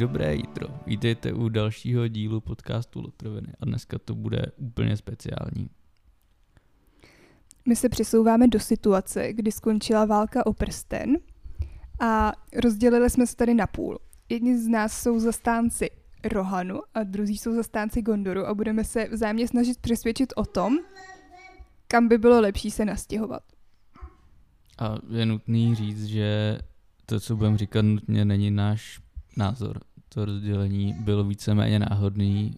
Dobré jítro, vítejte u dalšího dílu podcastu Lotroviny a dneska to bude úplně speciální. My se přesouváme do situace, kdy skončila válka o prsten a rozdělili jsme se tady na půl. Jedni z nás jsou zastánci Rohanu a druzí jsou zastánci Gondoru a budeme se vzájemně snažit přesvědčit o tom, kam by bylo lepší se nastěhovat. A je nutný říct, že to, co budeme říkat, nutně není náš názor. To rozdělení bylo víceméně náhodný,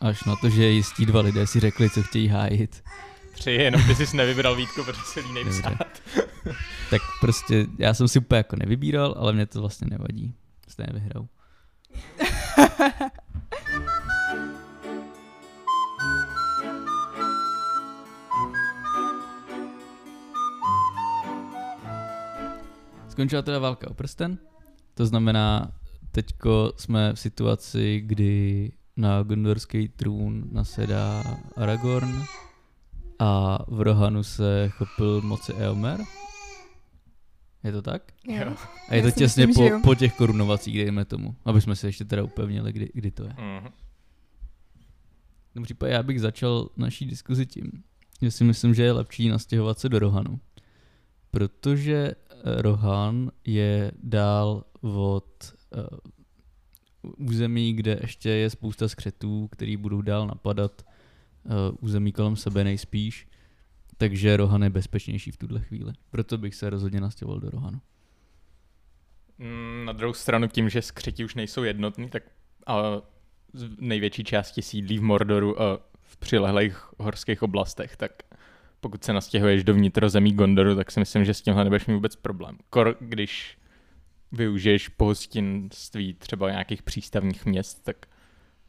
až na to, že jistí dva lidé si řekli, co chtějí hájit. Tři, jenom ty jsi nevybral Vítko, protože se línej psát. Tak prostě já jsem si úplně jako nevybíral, ale mě to vlastně nevadí. Jste nevyhrál. Skončila teda válka o prsten, to znamená, teďko jsme v situaci, kdy na gondorský trůn nasedá Aragorn a v Rohanu se chopil moci Eomer. Je to tak? Jo. A je to těsně myslím, po, po těch korunovacích, dejme tomu, aby jsme si ještě teda upevnili, kdy, kdy to je. Mhm. V tom případě já bych začal naší diskuzi tím, že si myslím, že je lepší nastěhovat se do Rohanu. Protože eh, Rohan je dál od území, kde ještě je spousta skřetů, který budou dál napadat uh, území kolem sebe nejspíš. Takže Rohan je bezpečnější v tuhle chvíli. Proto bych se rozhodně nastěhoval do Rohanu. Mm, Na druhou stranu tím, že skřeti už nejsou jednotní, tak a největší části sídlí v Mordoru a v přilehlých horských oblastech, tak pokud se nastěhuješ do vnitrozemí Gondoru, tak si myslím, že s tímhle nebudeš mít vůbec problém. Kor, když využiješ pohostinství třeba nějakých přístavních měst, tak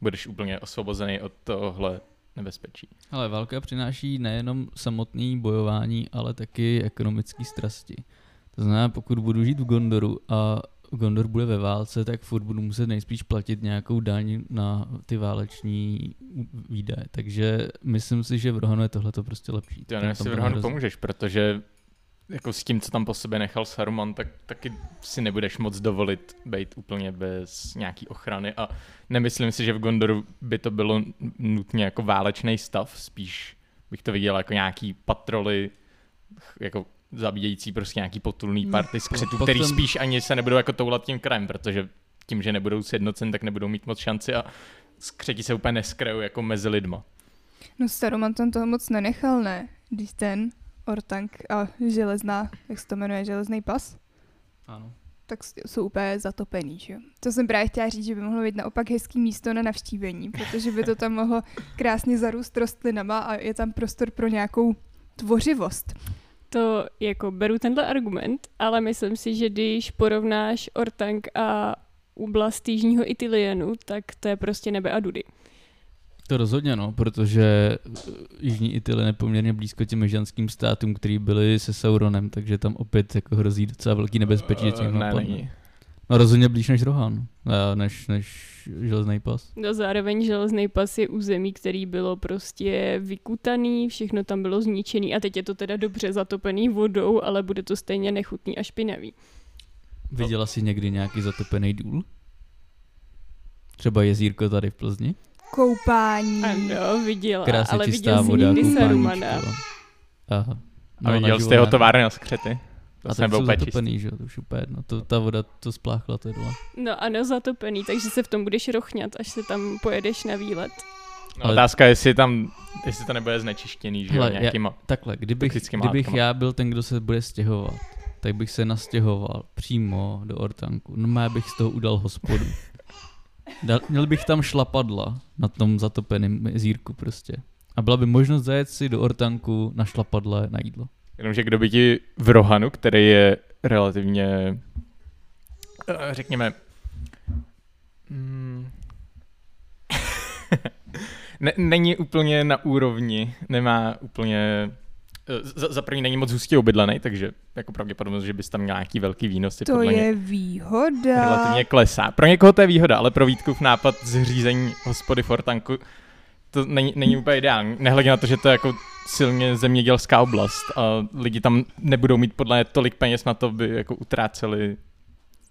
budeš úplně osvobozený od tohle nebezpečí. Ale válka přináší nejenom samotné bojování, ale taky ekonomické strasti. To znamená, pokud budu žít v Gondoru a Gondor bude ve válce, tak furt budu muset nejspíš platit nějakou daň na ty váleční výdaje. Takže myslím si, že v Rohanu je tohle prostě lepší. Tam- nevím, to v Rohanu pomůžeš, protože jako s tím, co tam po sobě nechal Saruman, tak taky si nebudeš moc dovolit být úplně bez nějaký ochrany a nemyslím si, že v Gondoru by to bylo nutně jako válečný stav, spíš bych to viděl jako nějaký patroly, jako zabíjející prostě nějaký potulný No, party skřetů, potom- který spíš ani se nebudou jako toulat tím krajem, protože tím, že nebudou sjednocen, tak nebudou mít moc šanci a skřeti se úplně neskrajou jako mezi lidma. No Saruman tam toho moc nenechal, ne? Když ten Ortank a železná, jak se to jmenuje, železný pas, Ano. tak jsou úplně zatopený, že jo? To jsem právě chtěla říct, že by mohlo být naopak hezký místo na navštívení, protože by to tam mohlo krásně zarůst rostlinama a je tam prostor pro nějakou tvořivost. To jako beru tenhle argument, ale myslím si, že když porovnáš Ortank a oblast Jižního Itilienu, tak to je prostě nebe a dudy. To rozhodně no, protože eh, Jižní Itálie je poměrně blízko těm ženským státům, který byli se Sauronem, takže tam opět jako hrozí docela velký nebezpečí, že tě někdo ne, napadne. není. No rozhodně blíž než Rohan, eh, než, než železný pas. No zároveň železný pas je území, který bylo prostě vykutaný, všechno tam bylo zničený a teď je to teda dobře zatopený vodou, ale bude to stejně nechutný a špinavý. Viděla jsi někdy nějaký zatopený důl? Třeba jezírko tady v Plzni? Koupání. Ano, viděla, Krásně ale viděl jsi voda, někdy koupání. Sarumana. Aha. A viděl jste jeho továrny na skřety? To A jsem byl úplně čistý. zatopený, že jo, to už úplně jedno. To, ta voda to spláchla, to je dole. No ano, zatopený, takže se v tom budeš rochňat, až se tam pojedeš na výlet. No, Ale- Otázka je, jestli tam, jestli to nebude znečištěný, že jo, Hele, já- nějakýma... Takhle, kdybych, kdybych já byl ten, kdo se bude stěhovat, tak bych se nastěhoval přímo do Ortanku. No já bych z toho udal hospodu. Dal, měl bych tam šlapadla na tom zatopeném jezírku prostě. A byla by možnost zajet si do Ortanku na šlapadle na jídlo. Jenomže kdo by ti v Rohanu, který je relativně, eh, řekněme, mm, ne, není úplně na úrovni, nemá úplně, za, za první není moc hustě obydlený, takže jako pravděpodobnost, že bys tam měl nějaký velký výnosy, To je výhoda. relativně klesá. Pro někoho to je výhoda, ale pro Vítkův nápad zřízení hospody Fortanku to není, není úplně ideální. Nehledě na to, že to je jako silně zemědělská oblast a lidi tam nebudou mít podle mě tolik peněz na to, by jako utráceli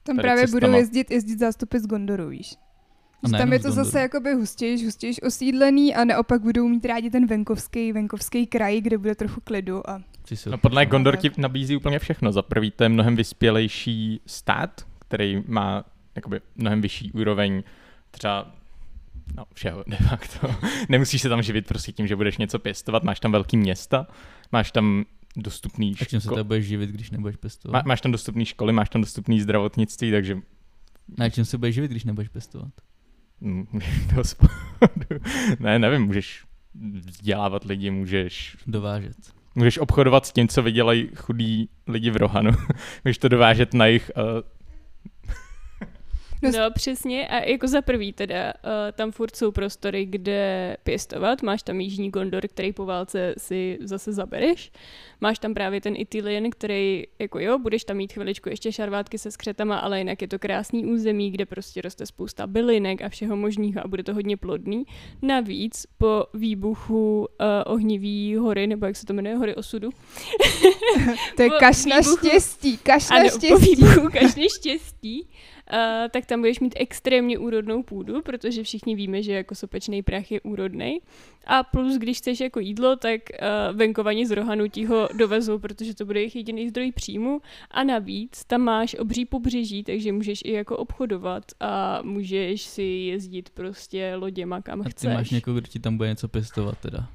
Tam právě cestama. budou jezdit, jezdit zástupy z Gondoru, víš. A Že tam je to zase jakoby hustějš, hustějš osídlený a naopak budou mít rádi ten venkovský, venkovský kraj, kde bude trochu klidu a No podle mě Gondor ti nabízí úplně všechno. Za prvý to je mnohem vyspělejší stát, který má jakoby mnohem vyšší úroveň třeba no, všeho de facto. Nemusíš se tam živit prostě tím, že budeš něco pěstovat, máš tam velký města, máš tam dostupný A čím se to budeš živit, když nebudeš má, pestovat? máš tam dostupné školy, máš tam dostupné zdravotnictví, takže Na čím se budeš živit, když nebudeš pestovat? do hospodu. ne, nevím, můžeš vzdělávat lidi, můžeš Dovážet. Můžeš obchodovat s tím, co vydělají chudí lidi v Rohanu. Můžeš to dovážet na jich. Uh, No, No přesně. A jako za prvý teda uh, tam furt jsou prostory, kde pěstovat, máš tam Jižní Gondor, který po válce si zase zabereš, máš tam právě ten Itilien, který jako jo, budeš tam mít chviličku ještě šarvátky se skřetama, ale jinak je to krásný území, kde prostě roste spousta bylinek a všeho možného a bude to hodně plodný. Navíc po výbuchu uh, ohnivý hory, nebo jak se to jmenuje, hory osudu, to je Po kaš na výbuchu- štěstí, kaš na ano, po štěstí. výbuchu každé štěstí, uh, tak tam budeš mít extrémně úrodnou půdu, protože všichni víme, že jako sopečný prach je úrodný. A plus, když chceš jako jídlo, tak uh, venkovaní z Rohanu ti ho dovezou, protože to bude jejich jediný zdroj příjmu. A navíc tam máš obří pobřeží, takže můžeš i jako obchodovat a můžeš si jezdit prostě loděma kam A ty chceš. máš někoho, kdo ti tam bude něco pěstovat teda.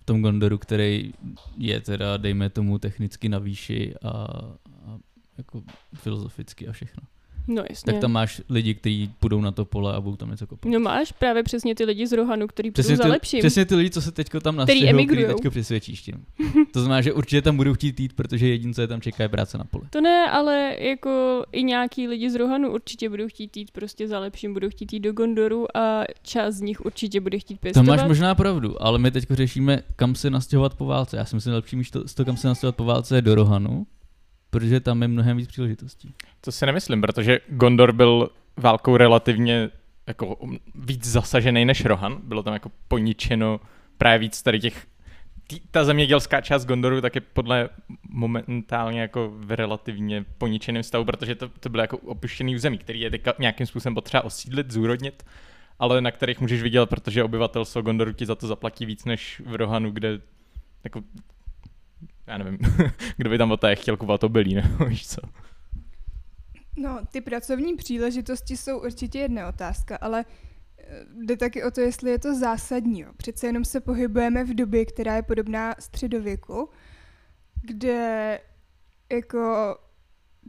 V tom Gondoru, který je teda, dejme tomu, technicky na výši a, a jako filozoficky a všechno. No jasně. Tak tam máš lidi, kteří půjdou na to pole a budou tam něco kopat. No máš právě přesně ty lidi z Rohanu, který půjdou Přesně za ty, lepším. přesně ty lidi, co se teďko tam nastěhují, který teďko přesvědčíš tím. To znamená, že určitě tam budou chtít jít, protože jediné, co je tam čeká, je práce na poli. To ne, ale jako i nějaký lidi z Rohanu určitě budou chtít jít prostě za lepším, budou chtít jít do Gondoru a část z nich určitě bude chtít To pěstovat. máš možná pravdu, ale my teď řešíme, kam se nastěhovat po válce. Já si myslím, že lepší místo, to, kam se nastěhovat po válce, je do Rohanu, protože tam je mnohem víc příležitostí. to si nemyslím, protože Gondor byl válkou relativně jako um, víc zasažený než Rohan. Bylo tam jako poničeno právě víc tady těch ta zemědělská část Gondoru tak je podle momentálně jako v relativně poničeném stavu, protože to, to bylo jako opuštěný území, který je teďka nějakým způsobem potřeba osídlit, zúrodnit, ale na kterých můžeš vydělat, protože obyvatelstvo Gondoru ti za to zaplatí víc než v Rohanu, kde jako já nevím, kdo by tam o té chtěl kupovat obilí, nebo víš co. No, ty pracovní příležitosti jsou určitě jedna otázka, ale eh, jde taky o to, jestli je to zásadní. Přece jenom se pohybujeme v době, která je podobná středověku, kde jako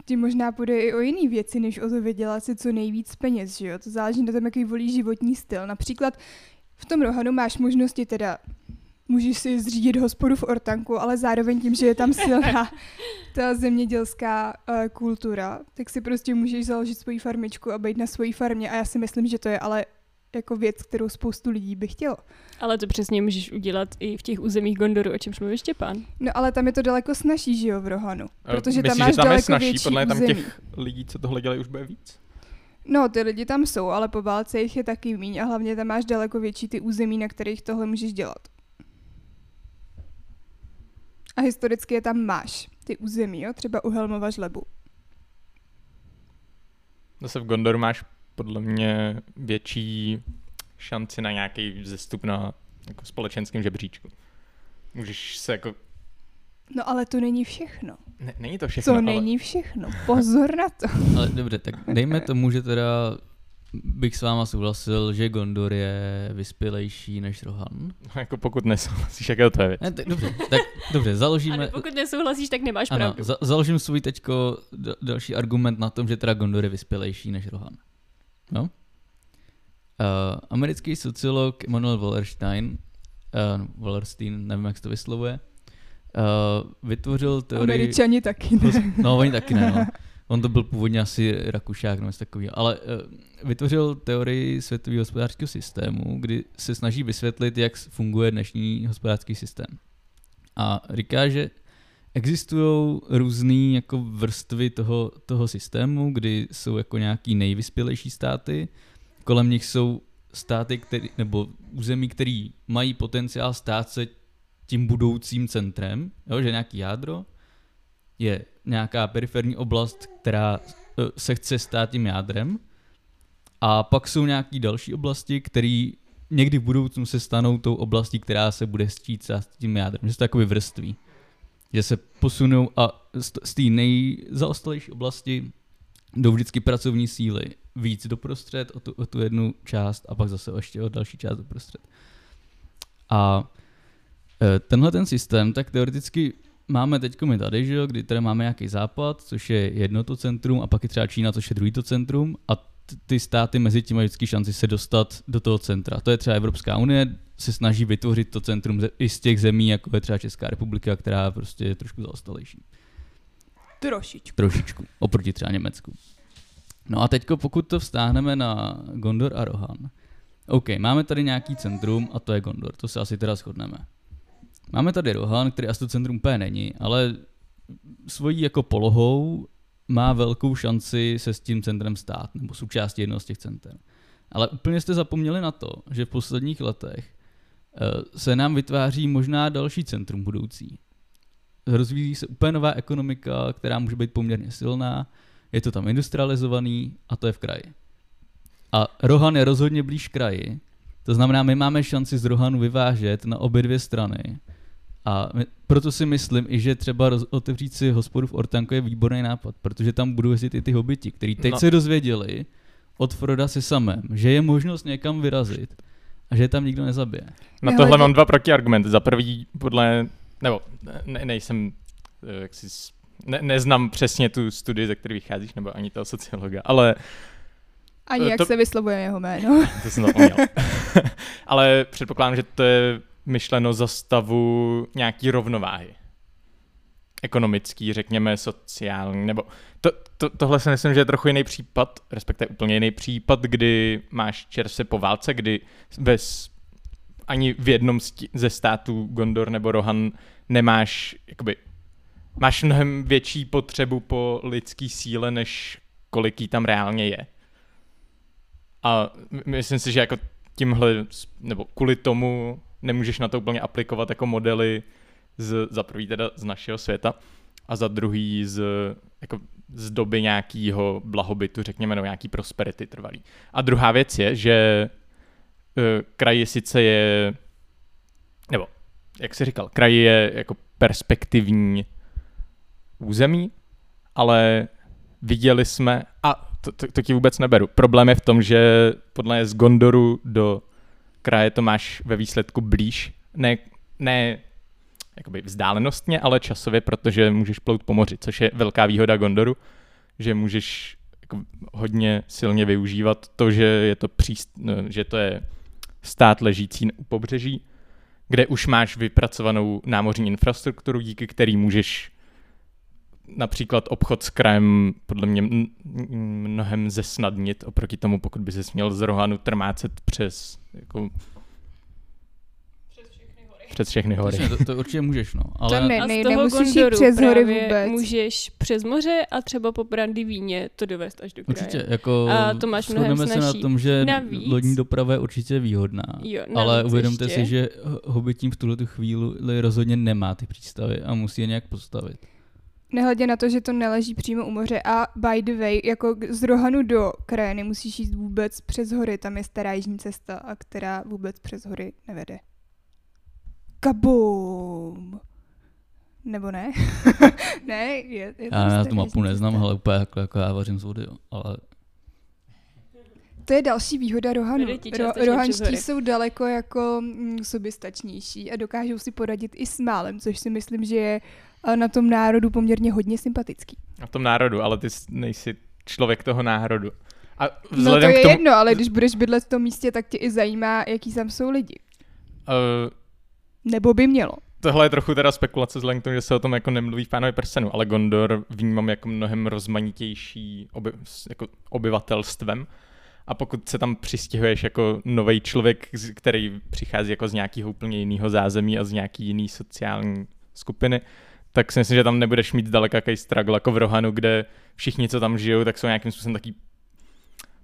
ti možná půjde i o jiné věci, než o to vydělat si co nejvíc peněz, že jo? To záleží na tom, jaký volí životní styl. Například v tom Rohanu máš možnosti teda můžeš si zřídit hospodu v Ortanku, ale zároveň tím, že je tam silná ta zemědělská uh, kultura, tak si prostě můžeš založit svoji farmičku a být na svojí farmě a já si myslím, že to je ale jako věc, kterou spoustu lidí by chtělo. Ale to přesně můžeš udělat i v těch územích Gondoru, o čemž mluví Štěpán. No ale tam je to daleko snaží, že jo, v Rohanu. Protože tam Myslíš, máš že tam je daleko snažší, větší podle mě tam území. těch lidí, co tohle dělají, už bude víc. No, ty lidi tam jsou, ale po válce jich je taky míň a hlavně tam máš daleko větší ty území, na kterých tohle můžeš dělat. A historicky je tam máš, ty území, jo, třeba u Helmova žlebu. Zase v Gondoru máš podle mě větší šanci na nějaký vzestup na jako společenském žebříčku. Můžeš se jako... No ale to není všechno. Ne, není to všechno, Co ale... není všechno? Pozor na to. Ale dobře, tak dejme tomu, že teda bych s váma souhlasil, že Gondor je vyspělejší než Rohan. Jako pokud nesouhlasíš, jak je to tvoje věc. Ne, tak dobře, tak dobře, založíme... Ale pokud nesouhlasíš, tak nemáš Ano, pravdu. za, založím svůj teďko d- další argument na tom, že teda Gondor je vyspělejší než Rohan. No? Uh, americký sociolog Emanuel Wallerstein, uh, Wallerstein, nevím, jak se to vyslovuje, uh, vytvořil teorii... Američani taky ne. No, oni taky ne, no. On to byl původně asi Rakušák nebo takového, ale uh, vytvořil teorii světového hospodářského systému, kdy se snaží vysvětlit, jak funguje dnešní hospodářský systém. A říká, že existují různé jako vrstvy toho, toho systému, kdy jsou jako nějaký nejvyspělejší státy, kolem nich jsou státy, který, nebo území, který mají potenciál stát se tím budoucím centrem, jo, že nějaký jádro, je nějaká periferní oblast, která eh, se chce stát tím jádrem. A pak jsou nějaký další oblasti, které někdy v budoucnu se stanou tou oblastí, která se bude stít s tím jádrem. Že se to jakoby vrství. Že se posunou a z té nejzaostalejší oblasti jdou vždycky pracovní síly víc doprostřed o tu, o tu jednu část a pak zase ještě o další část doprostřed. A e, tenhle ten systém, tak teoreticky máme teď my tady, že jo, kdy tady máme nějaký západ, což je jedno to centrum, a pak je třeba Čína, což je druhý to centrum, a ty státy mezi tím mají vždycky šanci se dostat do toho centra. To je třeba Evropská unie, se snaží vytvořit to centrum ze- i z těch zemí, jako je třeba Česká republika, která prostě je trošku zaostalejší. Trošičku. Trošičku, oproti třeba Německu. No a teďko, pokud to vztáhneme na Gondor a Rohan, OK, máme tady nějaký centrum a to je Gondor, to se asi teda shodneme. Máme tady Rohan, který asi to centrum úplně není, ale svojí jako polohou má velkou šanci se s tím centrem stát, nebo součástí jednoho z těch center. Ale úplně jste zapomněli na to, že v posledních letech eh, se nám vytváří možná další centrum budoucí. Rozvíjí se úplně nová ekonomika, která může být poměrně silná, je to tam industrializovaný a to je v kraji. A Rohan je rozhodně blíž kraji, to znamená, my máme šanci z Rohanu vyvážet na obě dvě strany. A my, proto si myslím i, že třeba roz, otevřít si hospodu v Ortanko je výborný nápad, protože tam budou jezdit i ty hobiti, kteří teď No. se dozvěděli od Froda se samém, že je možnost někam vyrazit a že je tam nikdo nezabije. Na tohle mám dva protiargumenty. Za prvý, podle, nebo ne, nejsem, eh, jak si, ne, neznám přesně tu studii, ze které vycházíš, nebo ani toho sociologa, ale Ani Eh, jak to- se vyslovuje jeho jméno. to jsem zapomněl. ale předpokládám, že to je myšleno za stavu nějaký rovnováhy. Ekonomický, řekněme, sociální, nebo to, to, tohle si myslím, že je trochu jiný případ, respektive úplně jiný případ, kdy máš čerstvě po válce, kdy bez ani v jednom ze států Gondor nebo Rohan nemáš, jakoby, máš mnohem větší potřebu po lidský síle, než kolik jí tam reálně je. A my- myslím si, že jako tímhle, nebo kvůli tomu nemůžeš na to úplně aplikovat jako modely z, za prvý teda z našeho světa a za druhý z, jako z doby nějakého blahobytu, řekněme, nebo nějaký prosperity trvalý. A druhá věc je, že uh, kraj sice je, nebo jak jsi říkal, kraj je jako perspektivní území, ale viděli jsme, a to, to, to ti vůbec neberu, problém je v tom, že podle z Gondoru do kraje to máš ve výsledku blíž, ne, ne jakoby vzdálenostně, ale časově, protože můžeš plout po moři, což je velká výhoda Gondoru, že můžeš jako hodně silně využívat to, že je to, příst, no, že to je stát ležící u pobřeží, kde už máš vypracovanou námořní infrastrukturu, díky který můžeš například obchod s krajem podle mě mnohem zesnadnit oproti tomu, pokud by se směl z Rohanu trmácet přes jako přes všechny hory. Přesně, to, to určitě můžeš, no. Ale To ne- A z toho nemusíš jít přes hory vůbec. můžeš přes moře a třeba po Brandy víně to dovést až do kraje. určitě, jako A to máš mnohem shodneme se na tom, že Navíc- lodní doprava je určitě výhodná. Jo, Ale uvědomte ještě. si, že Ho- Hobbitín v tuhle tu chvíli rozhodně nemá ty přístavy a musí je nějak postavit. Nehledě na to, že to neleží přímo u moře a by the way, jako z Rohanu do kraje nemusíš jít vůbec přes hory, tam je stará jižní cesta, a která vůbec přes hory nevede. Kabum! Nebo ne? ne, je, je Já, tam já stará tu mapu neznám, ale úplně jako, jako já vařím z vody, ale To je další výhoda Rohanu. Ro- rohanští jsou daleko jako mm, soběstačnější a dokážou si poradit i s málem, což si myslím, že je a, na tom národu poměrně hodně sympatický. Na tom národu, ale ty nejsi člověk toho národu. A No to je k tomu, jedno, ale když budeš bydlet v tom místě, tak tě i zajímá, jaký tam jsou lidi. uh, Nebo by mělo. tohle je trochu teda spekulace vzhledem k tomu, že se o tom jako nemluví v Pánovi Persenu, ale Gondor vnímám jako mnohem rozmanitější oby, jako obyvatelstvem. A pokud se tam přistěhuješ jako nový člověk, který přichází jako z nějakého úplně jiného zázemí a z nějaký jiný sociální skupiny, tak si myslím, že tam nebudeš mít zdaleka jaký struggle jako v Rohanu, kde všichni, co tam žijou, tak jsou nějakým způsobem taký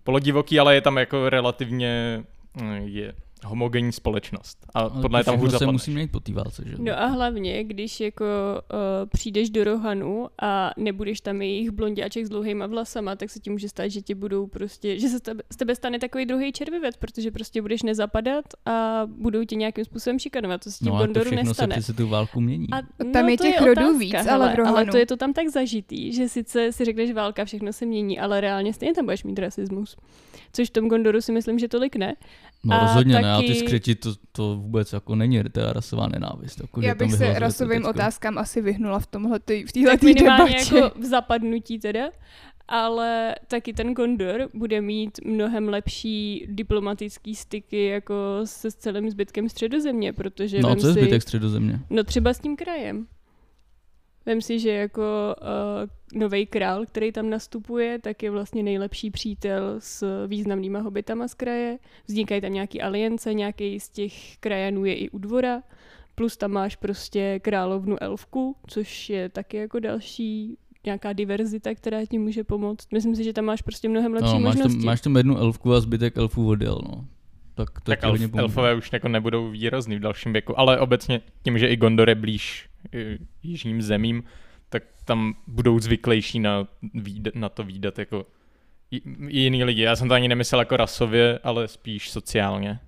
polodivoký, ale je tam jako relativně mm, je, homogenní společnost. A Ale podle to tam hůř se musí měnit po té válce, že? No a hlavně, když jako uh, přijdeš do Rohanu a nebudeš tam jejich blondiáček s dlouhýma vlasama, tak se ti může stát, že ti budou prostě, že se z tebe, z tebe stane takový druhý červivec, protože prostě budeš nezapadat a budou tě nějakým způsobem šikanovat. To se ti No Gondoru nestane. se tu válku mění. A Tam je těch rodů otázka, víc, hele, ale v ale Rohanu. to je to tam tak zažitý, že sice si řekneš válka, všechno se mění, ale reálně stejně tam budeš mít rasismus. Což v tom Gondoru si myslím, že tolik ne. No a rozhodně ne, a ty taky- skřeti, to, to vůbec jako není teda rasová nenávist. Jako, Já bych se rasovým otázkám asi vyhnula v tomhle, v minimálně debatě. jako v zapadnutí teda, ale taky ten Gondor bude mít mnohem lepší diplomatický styky jako se s celým zbytkem středozemě, protože No a co je si, zbytek středozemě? no třeba s tím krajem. Vem si, že jako uh, nový král, který tam nastupuje, tak je vlastně nejlepší přítel s významnýma hobitama z kraje. Vznikají tam nějaký aliance, nějaký z těch krajanů je i u dvora. Plus tam máš prostě královnu elfku, což je taky jako další nějaká diverzita, která ti může pomoct. Myslím si, že tam máš prostě mnohem lepší No, máš, možnosti. tam, máš tam jednu elfku a zbytek elfů odjel, no. Tak to Tak elf, elfové už jako nebudou výrazný v dalším věku, ale obecně tím, že i Gondor je blíž eh, jižním zemím, tak tam budou zvyklejší na, na to výdat jako jiný lidi. Já jsem to ani nemyslel jako rasově, ale spíš sociálně.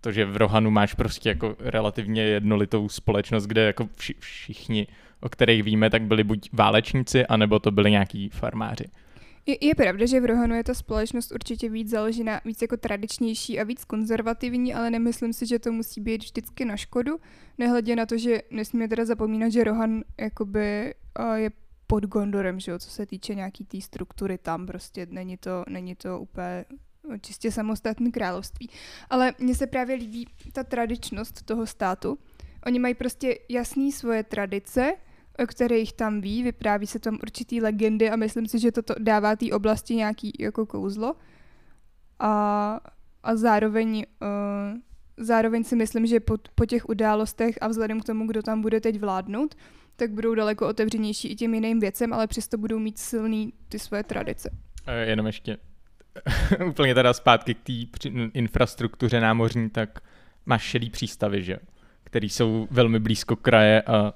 To, že v Rohanu máš prostě jako relativně jednolitou společnost, kde jako vši, všichni, o kterých víme, tak byli buď válečníci, anebo to byli nějaký farmáři. Je, je pravda, že v Rohanu je ta společnost určitě víc založená, víc jako tradičnější a víc konzervativní, ale nemyslím si, že to musí být vždycky na škodu. Nehledě na to, že nesmíme teda zapomínat, že Rohan jakoby je pod Gondorem, že jo, co se týče nějaký té tý struktury tam, prostě není to, není to úplně čistě samostatné království. Ale mně se právě líbí ta tradičnost toho státu. Oni mají prostě jasný svoje tradice, o kterých tam ví, vypráví se tam určitý legendy a myslím si, že to dává té oblasti nějaký jako kouzlo. A, a zároveň, uh, zároveň si myslím, že po, po těch událostech a vzhledem k tomu, kdo tam bude teď vládnout, tak budou daleko otevřenější i těm jiným věcem, ale přesto budou mít silný ty svoje tradice. Jenom ještě úplně teda zpátky k té infrastruktuře námořní, tak máš šedý přístavy, že který jsou velmi blízko kraje a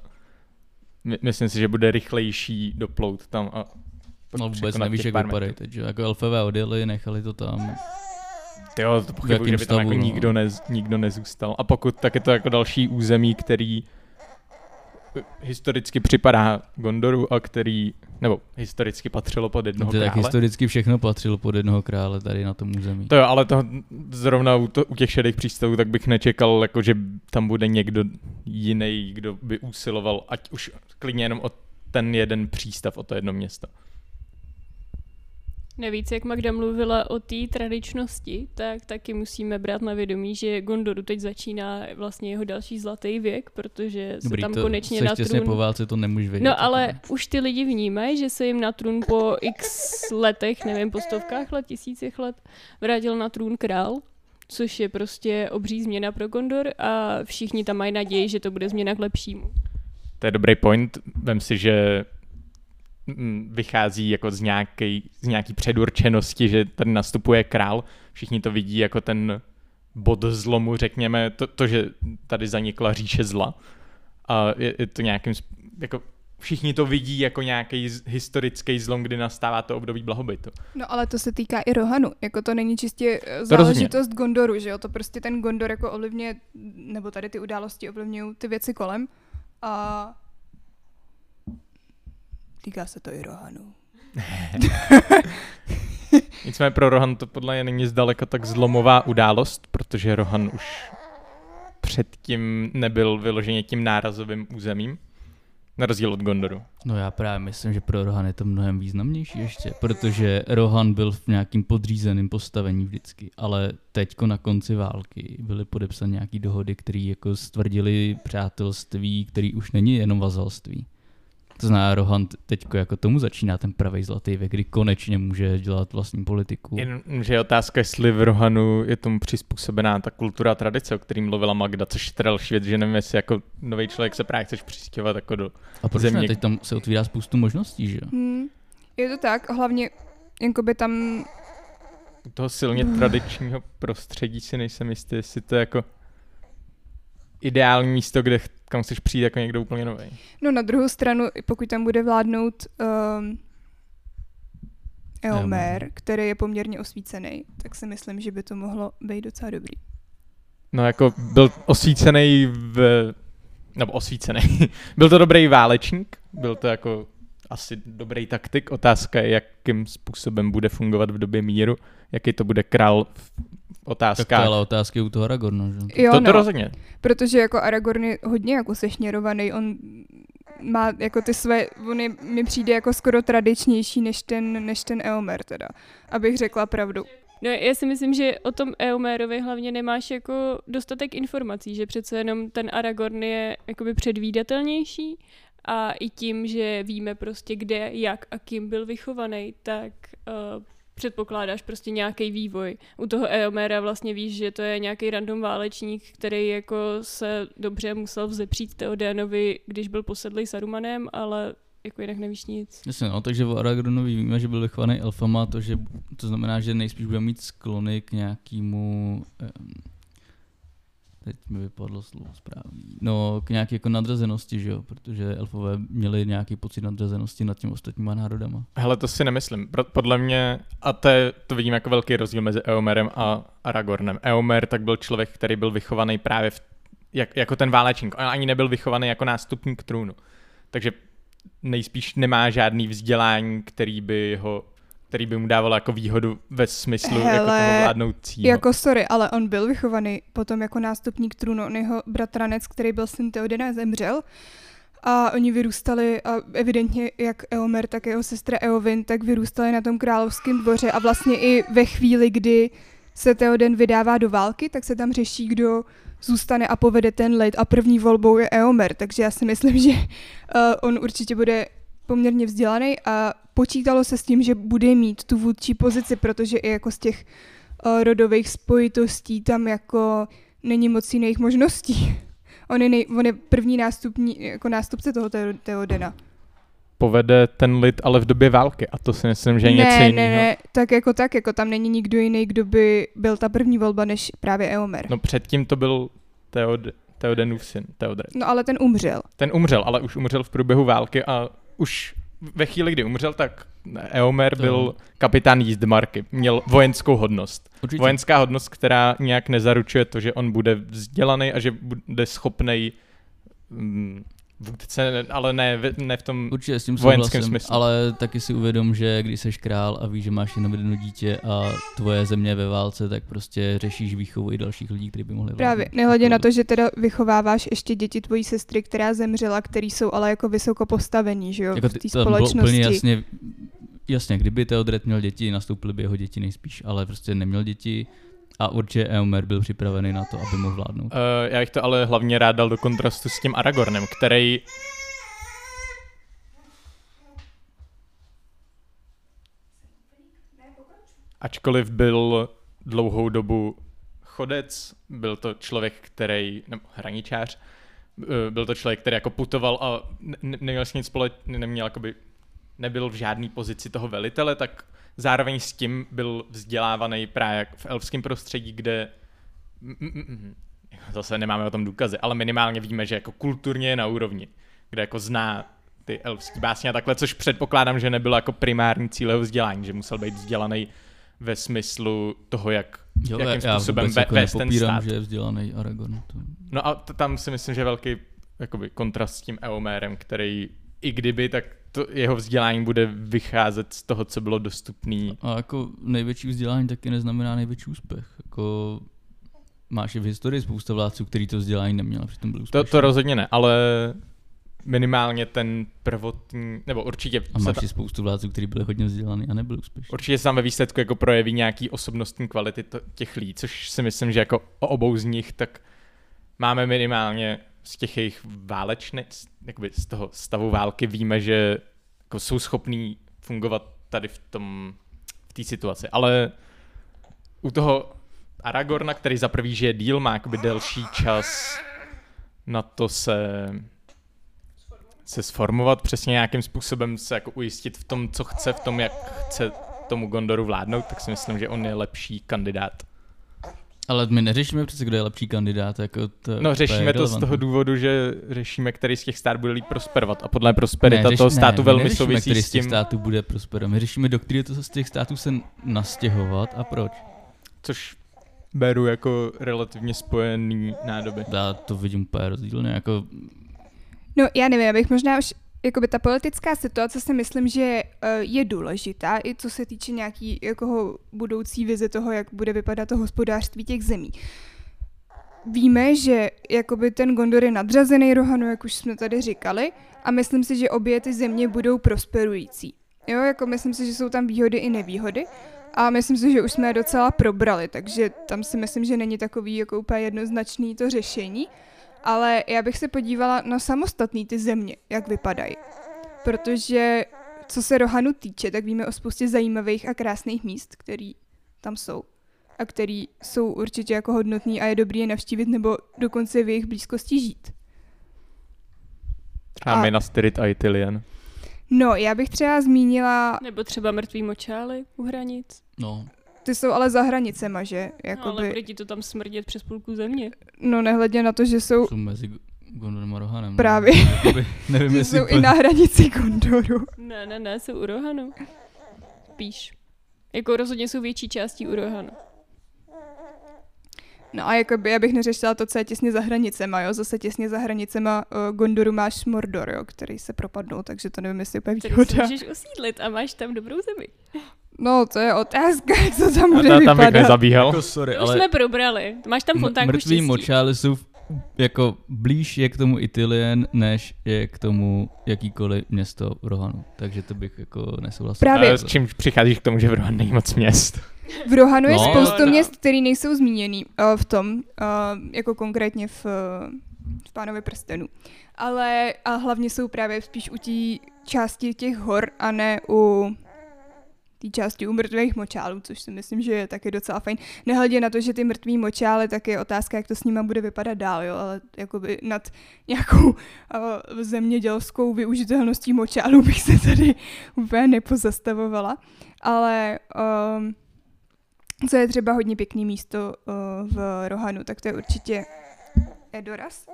my, myslím si, že bude rychlejší doplout tam a No vůbec nevíš, jak vypadají teď, že? Jako elfové odjeli, nechali to tam. Jo, to pochybuji, že by tam jako stavu, no. nikdo, nez, nikdo nezůstal. A pokud, tak je to jako další území, který eh, historicky připadá Gondoru a který, nebo historicky patřilo pod jednoho To tak krále. historicky všechno patřilo pod jednoho krále tady na tom území. To jo, ale to zrovna u, to, u těch šedých přístavů, tak bych nečekal, jako, že tam bude někdo jiný, kdo by usiloval, ať už klidně jenom o ten jeden přístav, o to jedno město. Navíc, jak Magda mluvila o té tradičnosti, tak taky musíme brát na vědomí, že Gondoru teď začíná vlastně jeho další zlatý věk, protože se Dobrý, tam to konečně na trůn... po válce, to nemůžeš vědět. No ale jako. už ty lidi vnímají, že se jim na trůn po x letech, nevím, po stovkách let, tisících let, vrátil na trůn král, což je prostě obří změna pro Gondor a všichni tam mají naději, že to bude změna k lepšímu. To je dobrý point. Vem si, že vychází jako z nějaký, z nějaký předurčenosti, že tady nastupuje král. Všichni to vidí jako ten bod zlomu, řekněme, to, to že tady zanikla říše zla. A je, je to nějakým, jako všichni to vidí jako nějaký historický zlom, kdy nastává to období blahobytu. No ale to se týká i Rohanu, jako to není čistě eh, To záležitost Gondoru, že jo, to prostě ten Gondor jako ovlivňuje, nebo tady ty události ovlivňují ty věci kolem a týká se to i Rohanu. Nicméně pro Rohan to podle mě není zdaleka tak zlomová událost, protože Rohan už předtím nebyl vyloženě tím nárazovým územím, na rozdíl od Gondoru. No já právě myslím, že pro Rohan je to mnohem významnější ještě, protože Rohan byl v nějakým podřízeným postavení vždycky, ale teďko na konci války byly podepsány nějaký dohody, které jako stvrdili přátelství, který už není jenom vazalství. To znamená, Rohan t- teďko jako tomu začíná ten pravý zlatý věk, kdy konečně může dělat vlastní politiku. Jenomže je otázka, jestli v Rohanu je tomu přizpůsobená ta kultura a tradice, o který mluvila Magda, což je teda další věc, že nevím, jestli jako nový člověk se právě chceš přistěhovat jako do... A proč země- ne? Teď tam se otvírá spoustu možností, že jo? Hmm, je to tak, hlavně jakoby tam u toho silně tradičního prostředí si nejsem jistý, jestli to je jako ideální místo, kde kam chceš přijít jako někdo úplně nový. No na druhou stranu, pokud tam bude vládnout um, Eomer, Eomer. který je poměrně osvícený, tak si myslím, že by to mohlo být docela dobrý. No jako byl osvícený v... nebo osvícený. byl to dobrý válečník, byl to jako asi dobrý taktik. Otázka je, jakým způsobem bude fungovat v době míru, jaký to bude král v Tak otázkách. to ale otázky u toho Aragorna, že? Jo, to, to no, rozhodně. protože jako Aragorn je hodně jako sešněrovaný, on má jako ty své, on je, mi přijde jako skoro tradičnější než ten, než ten Eomer teda, abych řekla pravdu. No já si myslím, že o tom Eomerovi hlavně nemáš jako dostatek informací, že přece jenom ten Aragorn je jakoby předvídatelnější a i tím, že víme prostě kde, jak a kým byl vychovaný, tak uh, předpokládáš prostě nějaký vývoj. U toho Eomera vlastně víš, že to je nějaký random válečník, který jako se dobře musel vzepřít Theodenovi, když byl posedlý Sarumanem, ale jako jinak nevíš nic. Jasně, no, takže o Aragornovi víme, že byl vychovaný elfama, to, že, to znamená, že nejspíš bude mít sklony k nějakému... Um, teď mi vypadlo slovo správný. No, k nějaké jako nadřazenosti, že jo, protože elfové měli nějaký pocit nadřazenosti nad těmi ostatníma národama. Hele, to si nemyslím. Podle mě, a to, je, to vidím jako velký rozdíl mezi Eomerem a Aragornem. Eomer tak byl člověk, který byl vychovaný právě v, jak, jako ten válečník. On ani nebyl vychovaný jako nástupník trůnu. Takže nejspíš nemá žádný vzdělání, který by ho který by mu dával jako výhodu ve smyslu jako Hele, toho vládnoucího. Jako sorry, ale on byl vychovaný potom jako nástupník trůnu, on jeho bratranec, který byl syn Teodena, zemřel a oni vyrůstali a evidentně jak Eomer, tak jeho sestra Eowyn, tak vyrůstali na tom královském dvoře a vlastně i ve chvíli, kdy se Theoden vydává do války, tak se tam řeší, kdo zůstane a povede ten lid a první volbou je Eomer, takže já si myslím, že uh, on určitě bude poměrně vzdělaný a počítalo se s tím, že bude mít tu vůdčí pozici, protože i jako z těch uh, rodových spojitostí tam jako není moc jiných možností. On je, nej, on je první nástupní, jako nástupce toho Teo- Teodena. Povede ten lid ale v době války a to si myslím, že je ne, něco ne, jiného. ne, tak jako tak, jako tam není nikdo jiný, kdo by byl ta první volba, než právě Eomer. No, předtím to byl Theod, Theodenův syn, Theodred. no ale ten umřel. Ten umřel, ale už umřel v průběhu války a už ve chvíli, kdy umřel, tak Eomer To- byl kapitán jízdmarky. Měl vojenskou hodnost. Určitě. Vojenská hodnost, která nějak nezaručuje to, že on bude vzdělaný a že bude schopný vůdce, ale ne, v- ne v tom... Určitě s tím vojenském smyslu. ale taky si uvědom, že když jsi král a víš, že máš jenom jedno dítě a tvoje země je ve válce, tak prostě řešíš výchovu i dalších lidí, kteří by mohli vládnout. Právě, nehledě na to, že teda vychováváš ještě děti tvojí sestry, která zemřela, který jsou ale jako vysoko postavený, že jo, jako v ty, té to bylo společnosti. úplně jasně, jasně, kdyby Theodred měl děti, nastoupily by jeho děti nejspíš, ale prostě neměl děti a určitě Eomer byl připravený na to, aby mohl vládnout. Uh, já bych to ale hlavně rád dal do kontrastu s tím Aragornem, který ačkoliv byl dlouhou dobu chodec, byl to člověk, který, nebo hraničář, eh, byl to člověk, který jako putoval a ne- ne- neměl s nic společ, neměl jakoby, nebyl v žádné pozici toho velitele, tak zároveň s tím byl vzdělávaný právě v elfském prostředí, kde zase nemáme o tom důkazy, ale minimálně víme, že jako kulturně je na úrovni, kde jako zná ty elfský básně a takhle, což předpokládám, že nebylo jako primární cíl vzdělání, že musel být vzdělaný ve smyslu toho, jak, Jo, jakým já způsobem vůbec ve, jako vést ten stát. že je vzdělaný Aragorn. To... No a t- tam si myslím, že je velký jakoby, kontrast s tím Eomérem, který i kdyby, tak to jeho vzdělání bude vycházet z toho, co bylo dostupné. A jako největší vzdělání taky neznamená největší úspěch. Jako máš i v historii spousta vládců, který to vzdělání neměl přitom byl To, úspěšný. to rozhodně ne, ale minimálně ten prvotní, nebo určitě a máš ta, i spoustu vládců, kteří byli hodně vzdělaný a nebyli úspěšní. určitě se tam ve výsledku jako projeví nějaký osobnostní kvality to, těch lidí, což si myslím, že jako o obou z nich tak máme minimálně z těch jejich válečných, jakoby z toho stavu války víme, že jako jsou schopní fungovat tady v tom, v té situaci. Ale u toho Aragorna, který za prvý žije díl, má jakoby delší čas na to se se sformovat, přesně nějakým způsobem se jako ujistit v tom, co chce, v tom, jak chce tomu Gondoru vládnout, tak si myslím, že on je lepší kandidát. Ale my neřešíme přece, kdo je lepší kandidát. Jako to, No řešíme to z toho důvodu, že řešíme, který z těch států bude líp prosperovat a podle prosperita řeš- toho státu my velmi souvisí který s z těch tím, států bude prosperovat. My řešíme, do kterého to z těch států se nastěhovat a proč. což beru jako relativně spojený nádoby. Já to vidím úplně rozdílně. Jako, No já nevím, abych možná už, jakoby ta politická situace si myslím, že eh, je důležitá, i co se týče nějaký jako budoucí vize toho, jak bude vypadat to hospodářství těch zemí. Víme, že jakoby ten Gondor je nadřazený Rohanu, jak už jsme tady říkali, a myslím si, že obě ty země budou prosperující. Jo, jako myslím si, že jsou tam výhody i nevýhody. A myslím si, že už jsme je docela probrali, takže tam si myslím, že není takový jako úplně jednoznačný to řešení. Ale já bych se podívala na samostatný ty země, jak vypadají. Protože co se Rohanu týče, tak víme o spoustě zajímavých a krásných míst, které tam jsou. A který jsou určitě jako hodnotný a je dobrý je navštívit nebo dokonce v jejich blízkosti žít. Třeba A- Minas Tirith a Ithilien. No, já bych třeba zmínila, Nebo třeba mrtvý močály u hranic. no, ty jsou ale za hranicema, že? No, ale bude Jakoby, ti to tam smrdět přes půlku země. no nehledě na to, že jsou, jsou mezi Gondorem a Rohanem. Právě. No, jakoby, nevím, že jestli jsou i na hranici Gondoru. Ne, ne, ne, jsou u Rohanu. Spíš. Jako rozhodně jsou větší částí u Rohanu. No a jakoby já bych neřešila to, co je těsně za hranicema, jo. Zase těsně za hranicema uh, Gondoru máš Mordor, jo, který se propadnul, takže to nevím, jestli je úplně Tady si výhoda. můžeš osídlit a máš tam dobrou zemi. No, to je otázka, jak to tam bude ta, tam bych vypadat. nezabíhal. Jako sorry, To už ale jsme probrali. Máš tam fontánku mrtví štěstí. močály jsou jako blíž je k tomu Itilien, než je k tomu jakýkoliv město v Rohanu. Takže to bych jako nesouhlasil. Právě. A s čím přicházíš k tomu, že v Rohan není moc měst? V Rohanu je No, spoustu no. měst, které nejsou zmíněný uh, v tom, uh, jako konkrétně v, uh, v Pánovi prstenu. Ale a hlavně jsou právě spíš u té části těch hor a ne u té části u mrtvých močálů, což si myslím, že je taky docela fajn. Nehledě na to, že ty mrtví močály, tak je otázka, jak to s nima bude vypadat dál, jo, ale jakoby nad nějakou uh, zemědělskou využitelností močálů bych se tady úplně nepozastavovala. Ale um, co je třeba hodně pěkný místo uh, v Rohanu, tak to je určitě Edoras,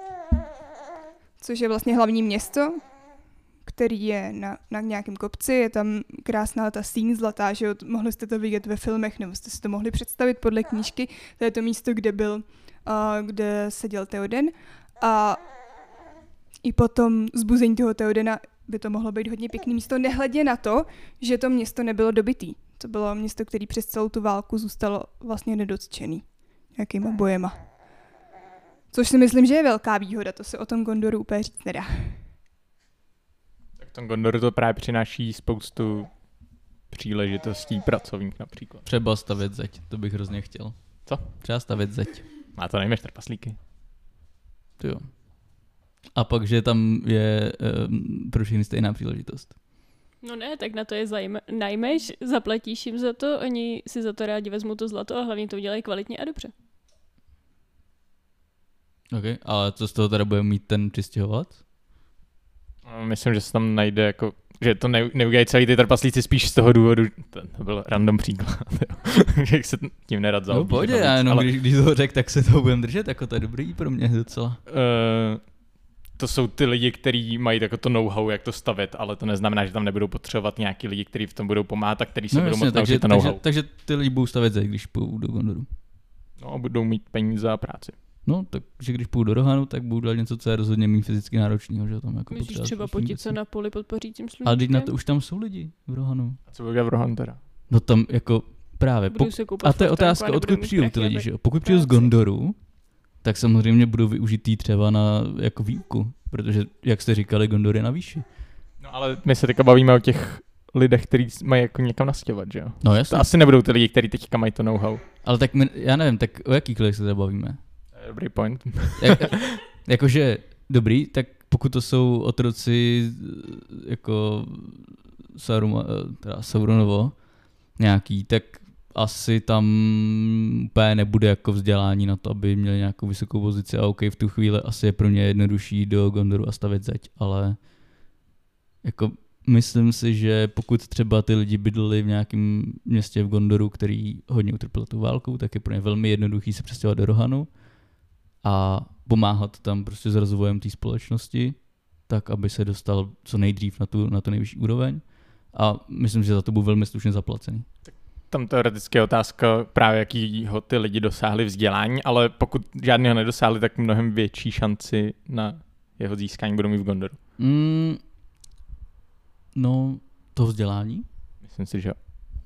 což je vlastně hlavní město, který je na, na nějakém kopci, je tam krásná ta síň zlatá, že jo, mohli jste to vidět ve filmech, nebo jste si to mohli představit podle knížky, to je to místo, kde byl, uh, kde seděl Teoden a i potom zbuzení toho Teodena by to mohlo být hodně pěkné místo, nehledě na to, že to město nebylo dobitý. To bylo město, které přes celou tu válku zůstalo vlastně nedotčený nějakýma bojema. Což si myslím, že je velká výhoda, to se o tom Gondoru úplně říct nedá. Tak v tom Gondoru to právě přináší spoustu příležitostí pracovních například. Třeba stavět zeď, to bych hrozně chtěl. Co? Třeba stavět zeď, Má to nejmeš trpaslíky. to jo. A pak, že tam je um, pro všechny stejná příležitost. No ne, tak na to je zajme, najmeš, zaplatíš jim za to, oni si za to rádi vezmou to zlato a hlavně to udělají kvalitně a dobře. OK, ale co z toho teda bude mít ten přistěhovat? Myslím, že se tam najde jako že to ne, neudělají celý ty trpaslíci spíš z toho důvodu, to, to byl random příklad, že se tím nerad No zaobíral pojď, já jenom ale, když, když to řek, tak se toho budem držet, jako to je dobrý pro mě docela. eh, to jsou ty lidi, kteří mají jako to know-how, jak to stavět, ale to neznamená, že tam nebudou potřebovat nějaký lidi, kteří v tom budou pomáhat a kteří se No budou jasně, moct takže, to takže, know-how. takže ty lidi budou stavět když půjdou do Gondoru. No a budou mít peníze a práci. No, takže když půjdu do Rohanu, tak budu dělat něco, co je rozhodně méně fyzicky náročného, že tam jako Myslíš třeba potit se věcí. na poli pod pařícím sluníčkem? Ale teď na to už tam jsou lidi v Rohanu. A co bude v Rohan teda? No tam jako právě, pok- a to je otázka, odkud přijdou ty lidi, že jo? Pokud přijdou z. Gondoru, tak samozřejmě budou využitý třeba na jako výuku, protože, jak jste říkali, Gondor je na výši. No ale my se teďka bavíme o těch lidech, kteří mají jako někam nastěhovat, že jo? No jasně, To asi nebudou ty lidi, kteří teďka mají to know-how. ale tak my, já nevím, tak o jakých lidech se tady bavíme? Dobrý point. Jak, jakože, dobrý, tak pokud to jsou otroci jako Sarum, teda Sauronovo nějaký, tak asi tam úplně nebude jako vzdělání na to, aby měli nějakou vysokou pozici a OK, v tu chvíli asi je pro ně jednodušší do Gondoru a stavět zeď, ale jako myslím si, že pokud třeba ty lidi bydleli v nějakém městě v Gondoru, který hodně utrpěl tu válkou, tak je pro ně velmi jednoduchý se přestěhovat do Rohanu a pomáhat tam prostě s rozvojem té společnosti, tak aby se dostal co nejdřív na tu, na tu nejvyšší úroveň. A myslím, že za to byl velmi slušně zaplacený. Tam teoreticky je otázka právě, jakýho ty lidi dosáhli vzdělání, ale pokud žádného nedosáhli, tak mnohem větší šanci na jeho získání budou mít v Gondoru. Mm, no, to vzdělání? Myslím si, že jo.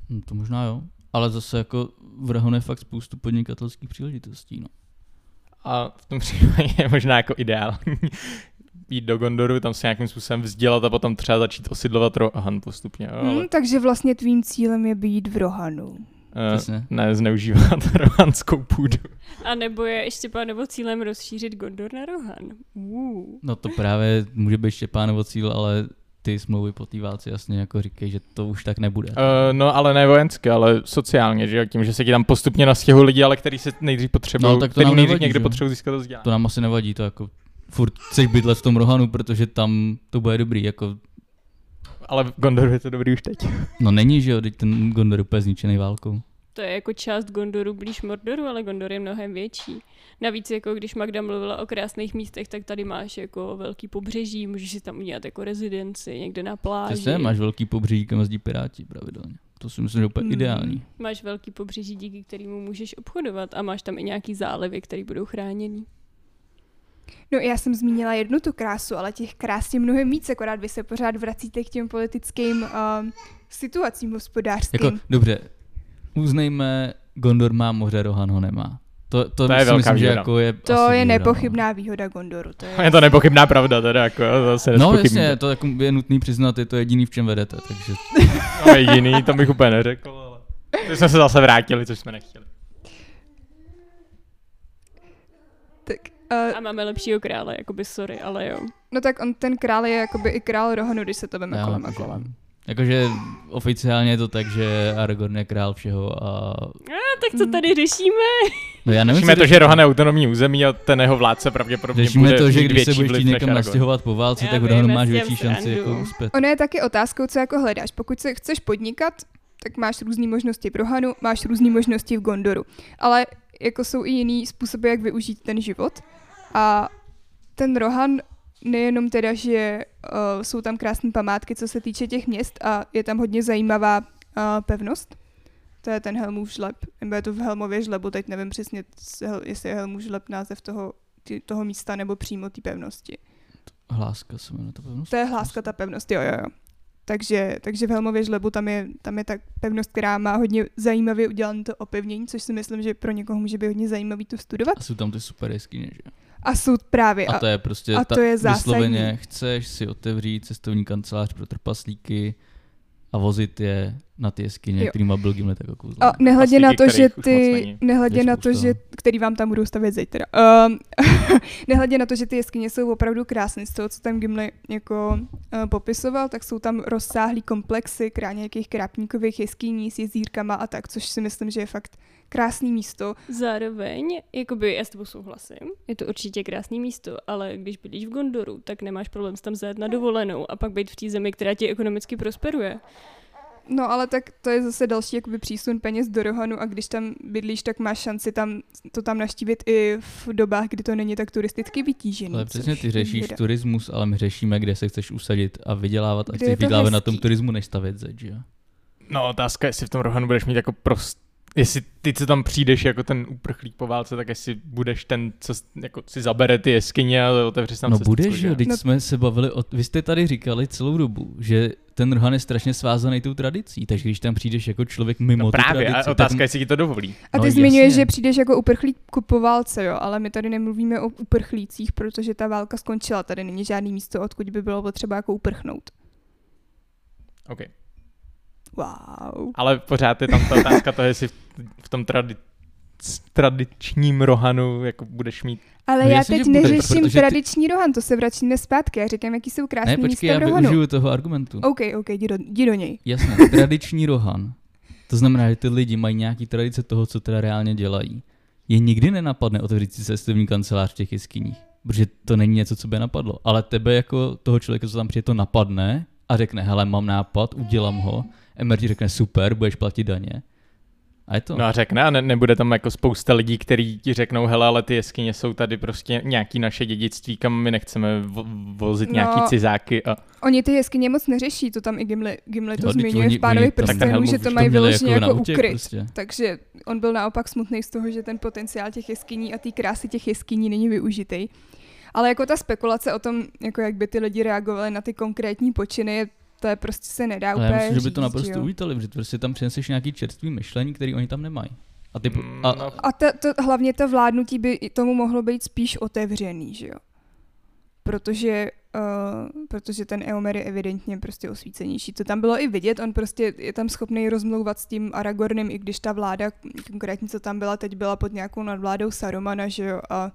No, to možná jo. Ale zase jako v Rahonu je fakt spoustu podnikatelských příležitostí, no. A v tom případě je možná jako ideální jít do Gondoru, tam se nějakým způsobem vzdělat a potom třeba začít osidlovat Rohan postupně. Jo, ale, Hmm, takže vlastně tvým cílem je být v Rohanu. eh, Přesně. ne zneužívat rohanskou půdu. A nebo je ještě nebo cílem rozšířit Gondor na Rohan. Uh. No to právě může být Štěpánovo cíl, ale ty smlouvy po té válce jasně jako říkají, že to už tak nebude. Uh, no ale ne vojensky, ale sociálně, že jo, tím, že se ti tam postupně nastěhují lidi, ale který se nejdřív potřebují, No, tak to který nám nejdřív nevadí, někde potřebují získat to vzdělání. To nám asi nevadí, to jako furt chceš bydlet v tom Rohanu, protože tam to bude dobrý, jako Ale v Gondoru je to dobrý už teď. no není, že jo, teď ten Gondor je úplně zničený válkou. To je jako část Gondoru blíž Mordoru, ale Gondor je mnohem větší. Navíc jako když Magda mluvila o krásných místech, tak tady máš jako velký pobřeží, můžeš si tam udělat jako rezidenci někde na pláži. Přesně, máš velký pobřeží, kam jezdí piráti pravidelně. To si myslím, že je úplně Hmm. ideální. Máš velký pobřeží, díky kterému můžeš obchodovat a máš tam i nějaký zálivy, které budou chráněný. No já jsem zmínila jednu tu krásu, ale těch krás je mnohem víc, akorát vy se pořád vracíte k těm politickým uh, situacím hospodářským. Jako, dobře, uznejme, Gondor má moře, Rohan ho nemá. To, to, To je velká myslím, že výhoda. jako je to je výhoda, no. nepochybná výhoda Gondoru. To je... Je to nepochybná pravda, teda jako, jo, to se No jasně, to jako je nutný přiznat, je to jediný, v čem vedete, takže No, jiný, to bych úplně neřekl, ale... To jsme se zase vrátili, což jsme nechtěli. Tak, uh, A máme lepšího krále, jakoby sorry, ale jo. no tak on ten král je jakoby i král Rohanu, když se to veme kolem a kolem. Jakože oficiálně je to tak, že Aragorn je král všeho a... A tak co tady řešíme? No já nevím, Řešíme to, že Rohan je autonomní území a ten jeho vládce pravděpodobně Řešíme bude to, že když se budeš chtít někam Aragorn. nastěhovat po válce, Já tak já máš větší šanci jako uspět. Ono je taky otázkou, co jako hledáš. Pokud se chceš podnikat, tak máš různé možnosti v Rohanu, máš různé možnosti v Gondoru. Ale jako jsou i jiný způsoby, jak využít ten život. A ten Rohan nejenom teda, že uh, jsou tam krásné památky, co se týče těch měst a je tam hodně zajímavá uh, pevnost. To je ten Helmův žleb, nebo je to v Helmově žlebu, teď nevím přesně, jestli je Helmův žleb název toho, ty, toho místa nebo přímo té pevnosti. Hláska se jmenuje to pevnost. To je hláska ta pevnost, jo, jo, jo. Takže, takže v Helmově žlebu tam je, tam je ta pevnost, která má hodně zajímavě udělané to opevnění, což si myslím, že pro někoho může být hodně zajímavý to studovat. A jsou tam ty super jeskyně, že? A jsou právě. A to je prostě a ta, to je zásadní. vysloveně chceš si otevřít cestovní kancelář pro trpaslíky a vozit je na ty jeskyně, Jo. kterýma byl Gimli tak kouzlo. A nehledě na to, že ty, nehledě na to, že, který vám tam budou stavět zítra. Um, nehledě na to, že ty jeskyně jsou opravdu krásné, z toho, co tam Gimli jako uh, popisoval, tak jsou tam rozsáhlý komplexy krá nějakých krápníkových jeskyní s jezírkama a tak, což si myslím, že je fakt krásný místo. Zároveň, jakoby já s tebou souhlasím, je to určitě krásné místo, ale když bydlíš v Gondoru, tak nemáš problém s tam zajet na dovolenou a pak být v té zemi, která ti ekonomicky prosperuje. No ale tak to je zase další jakoby přísun peněz do Rohanu a když tam bydlíš, tak máš šanci tam, to tam naštívit i v dobách, kdy to není tak turisticky vytížený. Ale přesně ty řešíš výhoda. turismus, ale my řešíme, kde se chceš usadit a vydělávat a Kde chceš je to vydělávat na tom turismu, než stavět zeď, že jo? No otázka, jestli v tom Rohanu budeš mít jako prost... Jestli ty, co tam přijdeš jako ten uprchlík po válce, tak jestli budeš ten, co jako si zabere ty jeskyně a otevře tam No budeš, že jo, teď No- jsme se bavili o... Vy jste tady říkali celou dobu, že ten Rohan je strašně svázaný tou tradicí, takže když tam přijdeš jako člověk mimo No tu právě, tradici, a otázka, tak... jestli ti to dovolí. A ty no, zmiňuješ, jasně. že přijdeš jako uprchlík po válce, jo, ale my tady nemluvíme o uprchlících, protože ta válka skončila, tady není žádný místo, odkud by bylo potřeba jako uprchnout. OK. Wow. Ale pořád je tam ta otázka toho, jestli v, tom tradi- tradičním Rohanu jako budeš mít Ale No já teď neřeším protože ty- tradiční rohan, to se vracíme zpátky, já říkám, jaký jsou krásné Ne, počkej, místa já v rohanu. využiju toho argumentu. OK, OK, jdi do, jdi do něj. Jasně, tradiční Rohan. To znamená, že ty lidi mají nějaký tradice toho, co teda reálně dělají. Je nikdy nenapadne otevřít si cestovní kancelář v těch jeskyních, protože to není něco, co by napadlo. Ale tebe jako toho člověka, co tam přijde, to napadne a řekne, hele, mám nápad, udělám ho. Emer ti řekne, super, budeš platit daně. A je to. No a řekne, a ne, nebude tam jako spousta lidí, kteří ti řeknou, hele, ale ty jeskyně jsou tady prostě nějaký naše dědictví, kam my nechceme vo- vozit No. nějaký cizáky a Oni ty jeskyně moc neřeší, to tam i Gimli, Gimli to vždyť zmiňuje v Pánovi Helmu že to mají vyloženě jako jako útěk ukryt. prostě. Takže on byl naopak smutný z toho, že ten potenciál těch jeskyní a té krásy těch jeskyní není využitý. Ale jako ta spekulace o tom, jako jak by ty lidi reagovali na ty konkrétní počiny, je- to je prostě se nedá Ale úplně já myslím, že by to říct, naprosto jo. uvítali, protože prostě tam přineseš nějaký čerstvý myšlení, který oni tam nemají. A ty, Mm, a, no. A to, to, hlavně to vládnutí by tomu mohlo být spíš otevřený, že jo? Protože, uh, protože ten Eomer je evidentně prostě osvícenější. To tam bylo i vidět, on prostě je tam schopný rozmlouvat s tím Aragornem, i když ta vláda, konkrétně co tam byla, teď byla pod nějakou nadvládou Sarumana, že jo? A,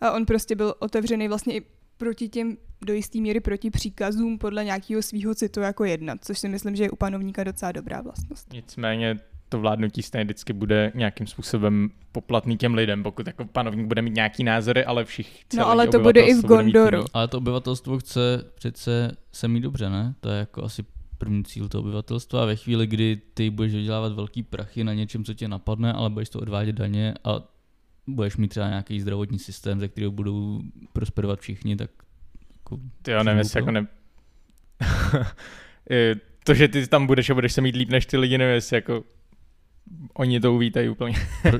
a on prostě byl otevřený vlastně i proti těm, do jistý míry proti příkazům podle nějakého svého citu jako jednat, což si myslím, že je u panovníka docela dobrá vlastnost. Nicméně to vládnutí stejně vždycky bude nějakým způsobem poplatný těm lidem, pokud jako panovník bude mít nějaký názory, ale všichni No, ale to bude i v Gondoru. ale to obyvatelstvo chce přece se mít dobře, ne? To je jako asi první cíl toho obyvatelstva a ve chvíli, kdy ty budeš vydělávat velký prachy na něčem, co tě napadne, ale budeš to odvádět daně a budeš mít třeba nějaký zdravotní systém, ze kterého budou prosperovat všichni, tak jako, Ty jo, nevím, jestli jako ne... To, že ty tam budeš a budeš se mít líp než ty lidi, nevím, jestli jako oni to uvítají úplně.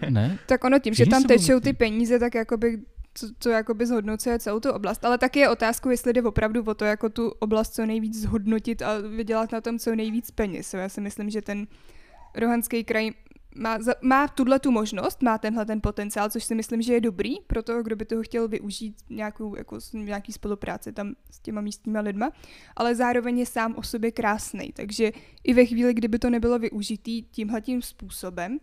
ne? Tak ono tím, že tam tečou ty peníze, tak jakoby co, co jakoby zhodnocuje celou tu oblast. Ale taky je otázkou, jestli jde opravdu o to, jako tu oblast co nejvíc zhodnotit a vydělat na tom co nejvíc peněz. Já si myslím, že ten rohanský kraj má, má tuhle tu možnost, má tenhle ten potenciál, což si myslím, že je dobrý pro toho, kdo by toho chtěl využít nějakou, jako, nějaký spolupráci tam s těma místníma lidma, ale zároveň je sám o sobě krásný. Takže i ve chvíli, kdyby to nebylo využitý tímhletím způsobem,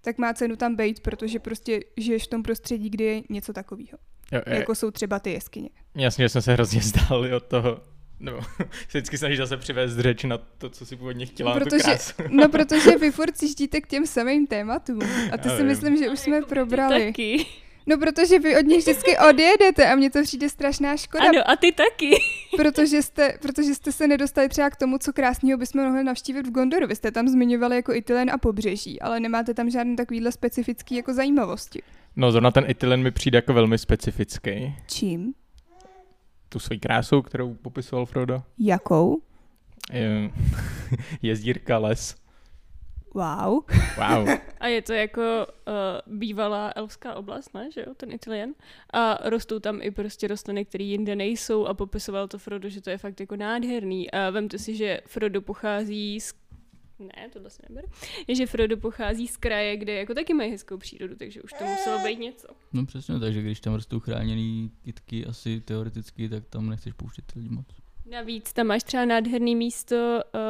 tak má cenu tam být, protože prostě žiješ v tom prostředí, kde je něco takového. Jo, je, Jako jsou třeba ty jeskyně. Jasně, že jsme se hrozně zdali od toho. No, se vždycky snažíš zase přivést řeč na to, co si původně chtěla, tu Protože- krásu. No, protože vy furt cištíte k těm samým tématům. A to Já si vím. myslím, že už jsme Jako probrali. Taky. No, protože vy od nich vždycky odjedete a mně to přijde strašná škoda, Ano, a ty taky. protože, jste, protože jste se nedostali třeba k tomu, co krásného bychom mohli navštívit v Gondoru. Vy jste tam zmiňovali jako Itylen a pobřeží, ale nemáte tam žádné takovýhle specifický jako zajímavosti. No, zrovna ten Itylen mi přijde jako velmi specifický. Čím? Tu svojí krásou, kterou popisoval Frodo. Jakou? Je, jezdírka, les. Wow. Wow. A je to jako uh, bývalá elfská oblast, ne, že jo, ten Italien. A rostou tam i prostě rostliny, které jinde nejsou a popisoval to Frodo, že to je fakt jako nádherný. A vemte si, že Frodo pochází z ne, tohle se neber. Že Frodo pochází z kraje, kde jako taky mají hezkou přírodu, takže už to muselo být něco. No přesně, takže když tam rostou chráněný kytky asi teoreticky, tak tam nechceš pouštět lidi moc. Navíc tam máš třeba nádherný místo, uh,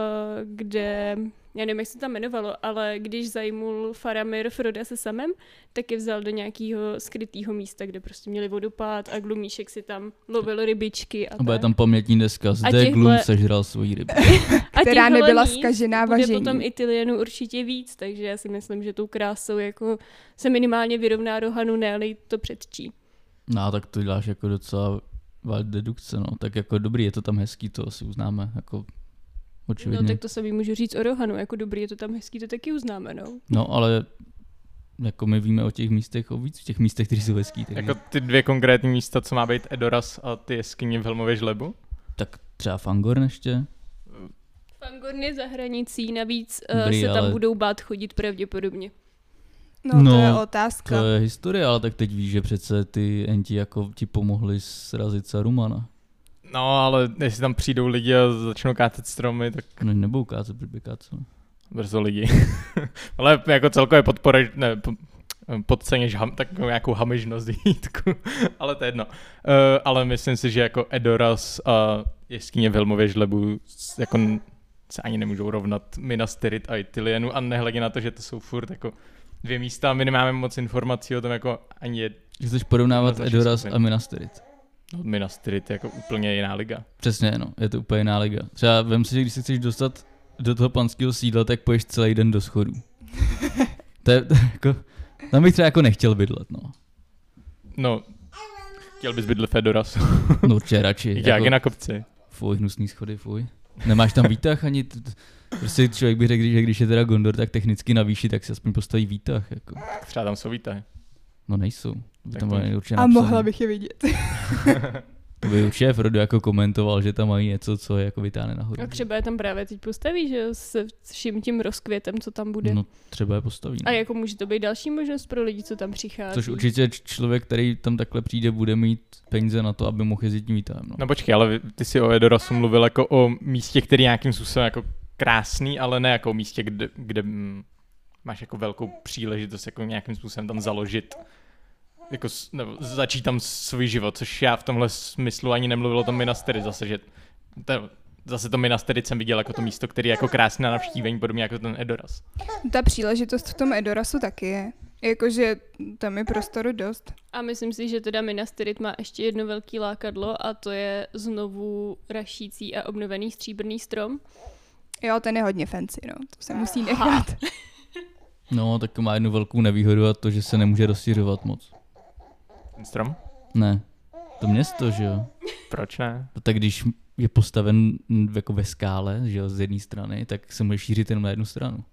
kde, já nevím, jak se to tam jmenovalo, ale když zajmul Faramir Froda se samem, tak je vzal do nějakého skrytého místa, kde prostě měli vodopád a Glumíšek si tam lovil rybičky a A bude tak. tam pamětní deska, zde těchhle- Glum sežral svoji rybu. a která nebyla zkažená bude važením. potom Itylienu určitě víc, takže já si myslím, že tou krásou jako se minimálně vyrovná Rohanu, ne to předčí. No tak to děláš jako docela dedukce, no. Tak jako dobrý, je to tam hezký, to asi uznáme, jako očividně. No tak to samý můžu říct o Rohanu, jako dobrý je to tam hezký, to taky uznáme, no. No ale jako my víme o těch místech, o víc těch místech, které jsou hezký, takže jako ty dvě konkrétní místa, co má být Edoras a ty jeskyně v Helmově žlebu. tak třeba Fangorn ještě. Fangorn je za hranicí, navíc uh, Dobrý, se tam ale- budou bát chodit pravděpodobně. No, No, to je otázka. To je historie, ale tak teď víš, že přece ty enti jako ti pomohli srazit Sarumana. No, ale jestli tam přijdou lidi a začnou kácet stromy, tak No nebou kácet, blbě kácet. brzo lidi. ale jako celkově podpora, ne, po- podceněš ham, takovou nějakou hamižnost Jítku, ale to je jedno. Uh, ale myslím si, že jako Edoras a jeskyně v Helmově žlebu jako se ani nemůžou rovnat Minas Tirith a Itylienu a nehledě na to, že to jsou furt jako dvě místa a my nemáme moc informací o tom jako ani je, Že chceš porovnávat Edoras a Minas Tirith. no, Minas Tirith je jako úplně jiná liga. Přesně, no, je to úplně jiná liga. Třeba vem si, že když se chceš dostat do toho panského sídla, tak poješ celý den do schodů. to je to jako, tam bych třeba jako nechtěl bydlet, no. No, chtěl bys bydlet v Edoras. No určitě radši. Jak, jak je na kopci. Fuj, hnusný schody, fuj. Nemáš tam výtah ani... T- t- prostě člověk by řekl, že když je teda Gondor, tak technicky na výši, tak si aspoň postaví výtah. Jako. Třeba tam jsou výtahy. No nejsou. By tam to- určitě A mohla bych je vidět. To by určitě Frodo jako komentoval, že tam mají něco, co je jako vytáhne nahoru. A třeba je tam právě teď postaví, že jo, se vším tím rozkvětem, co tam bude. No třeba je postaví. no. A jako může to být další možnost pro lidi, co tam přichází. Což určitě člověk, který tam takhle přijde, bude mít peníze na to, aby mohl jezdit tím výtahem. No. No počkej, ale ty si o Edorasu mluvil jako o místě, který nějakým způsobem jako krásný, ale ne jako o místě, kde, kde máš jako velkou příležitost jako nějakým způsobem tam založit jako, nebo začít tam svůj život, což já v tomhle smyslu ani nemluvil o tom Minastery zase, že to, zase to Minastery jsem viděl jako to místo, které je jako krásné na navštívení, podobně jako ten Edoras. Ta příležitost v tom Edorasu taky je. Jakože tam je prostoru dost. A myslím si, že teda Minas Tirith má ještě jedno velký lákadlo a to je znovu rašící a obnovený stříbrný strom. Jo, ten je hodně fancy, no. To se musí nechat. no, tak má jednu velkou nevýhodu a to, že se nemůže rozšiřovat moc. Ten strom? Ne, to město, že jo. Proč ne? No tak když je postaven jako ve skále, že jo, z jedné strany, tak se může šířit jenom na jednu stranu.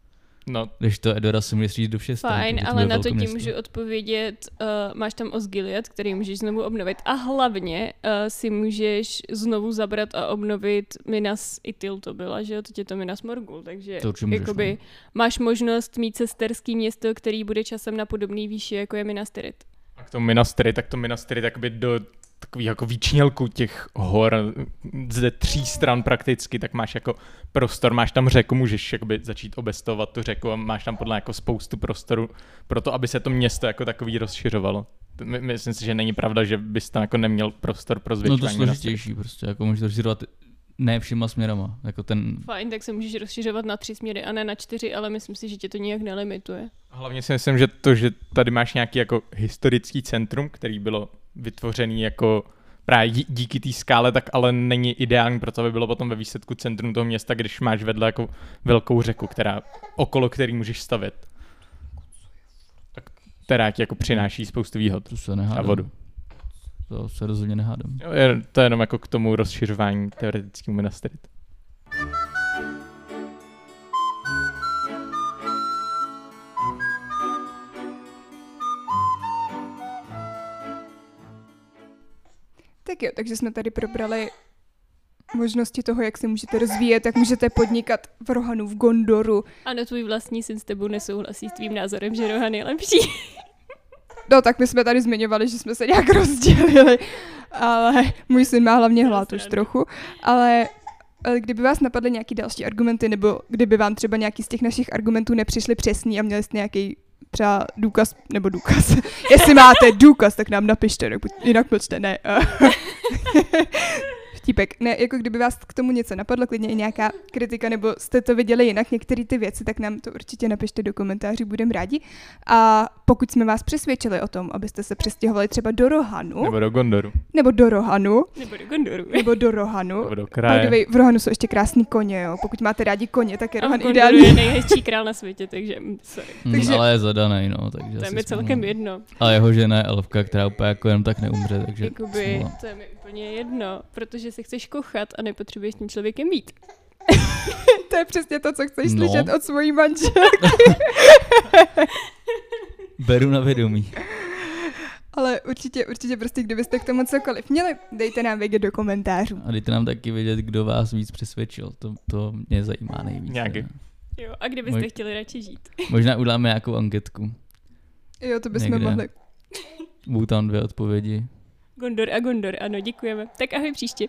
No, Když to Edora se může šířit do všech stran. Fajn, protože to ale na to ti můžu odpovědět, uh, máš tam Osgiliath, který můžeš znovu obnovit a hlavně uh, si můžeš znovu zabrat a obnovit Minas Itil to byla, že jo, teď je to Minas Morgul, takže To můžeš, jakoby no. máš možnost mít sesterský město, který bude časem na podobný výši, jako je Minas Tirith. A k tomu Minastery, tak to Minastery takoby do takový jako výčnělku těch hor ze tří stran prakticky, tak máš jako prostor, máš tam řeku, můžeš jakoby začít obestovat tu řeku a máš tam podle jako spoustu prostoru pro to, aby se to město jako takový rozšiřovalo. To my- Myslím si, že není pravda, že bys tam jako neměl prostor pro No zvětšování. to Minastery. složitější prostě, jako můžeš to rozšiřovat ne všema směrama, jako ten, Fajn, tak se můžeš rozšiřovat na tři směry a ne na čtyři, ale myslím si, že tě to nijak nelimituje. Hlavně si myslím, že to, že tady máš nějaký jako historický centrum, který bylo vytvořený jako právě dí- díky té skále, tak ale není ideální pro to, aby bylo potom ve výsledku centrum toho města, když máš vedle jako velkou řeku, která, okolo který můžeš stavět. Tak která ti jako přináší spoustu výhod. to se A nehádám. vodu. To se rozhodně nehádám. Jo, je- To je jenom jako k tomu rozšiřování teoretickému Minas Tak jo, takže jsme tady probrali možnosti toho, jak se můžete rozvíjet, jak můžete podnikat v Rohanu, v Gondoru. Ano, tvůj vlastní syn s tebou nesouhlasí s tvým názorem, že Rohan je lepší. No tak my jsme tady zmiňovali, že jsme se nějak rozdělili, ale můj syn má hlavně hlad už trochu, ale ale kdyby vás napadly nějaký další argumenty, nebo kdyby vám třeba nějaký z těch našich argumentů nepřišly přesný a měli jste nějaký třeba důkaz, nebo důkaz. Jestli máte důkaz, tak nám napište, jinak mlčte, ne. Vtípek. Ne, jako kdyby vás k tomu něco napadlo, klidně i nějaká kritika, nebo jste to viděli jinak, některé ty věci, tak nám to určitě napište do komentářů, budeme rádi. A pokud jsme vás přesvědčili o tom, abyste se přestěhovali třeba do Rohanu, Nebo do Gondoru. nebo do Rohanu, Nebo do Gondoru. nebo do Rohanu, Nebo do kraje. way, v Rohanu jsou ještě krásný koně, jo. Pokud máte rádi koně, tak je A Rohan ideální. je nejhezčí král na světě, takže mm, sorry. Takže... Takže- Ale je zadaný, no, takže To je mi celkem jedno. Ale jeho žena je elfka, která úplně jako jenom tak neumře, takže Jakoby, to je mi úplně jedno, protože se chceš kochat a nepotřebuješ s tím člověkem být. to je přesně to, co chceš No. slyšet od svojí manželky. Beru na vědomí. Ale určitě, určitě prostě, kdybyste k tomu cokoliv měli, dejte nám vědět do komentářů. A dejte nám taky vědět, kdo vás víc přesvědčil. To, to mě zajímá nejvíc. Nějaký. teda. Jo, a kde byste Můj- chtěli radši žít? Možná uděláme nějakou anketku. Jo, to bychom Někde. mohli. Budou tam dvě odpovědi. Gondor a Gondor, ano, děkujeme. Tak ahoj příště.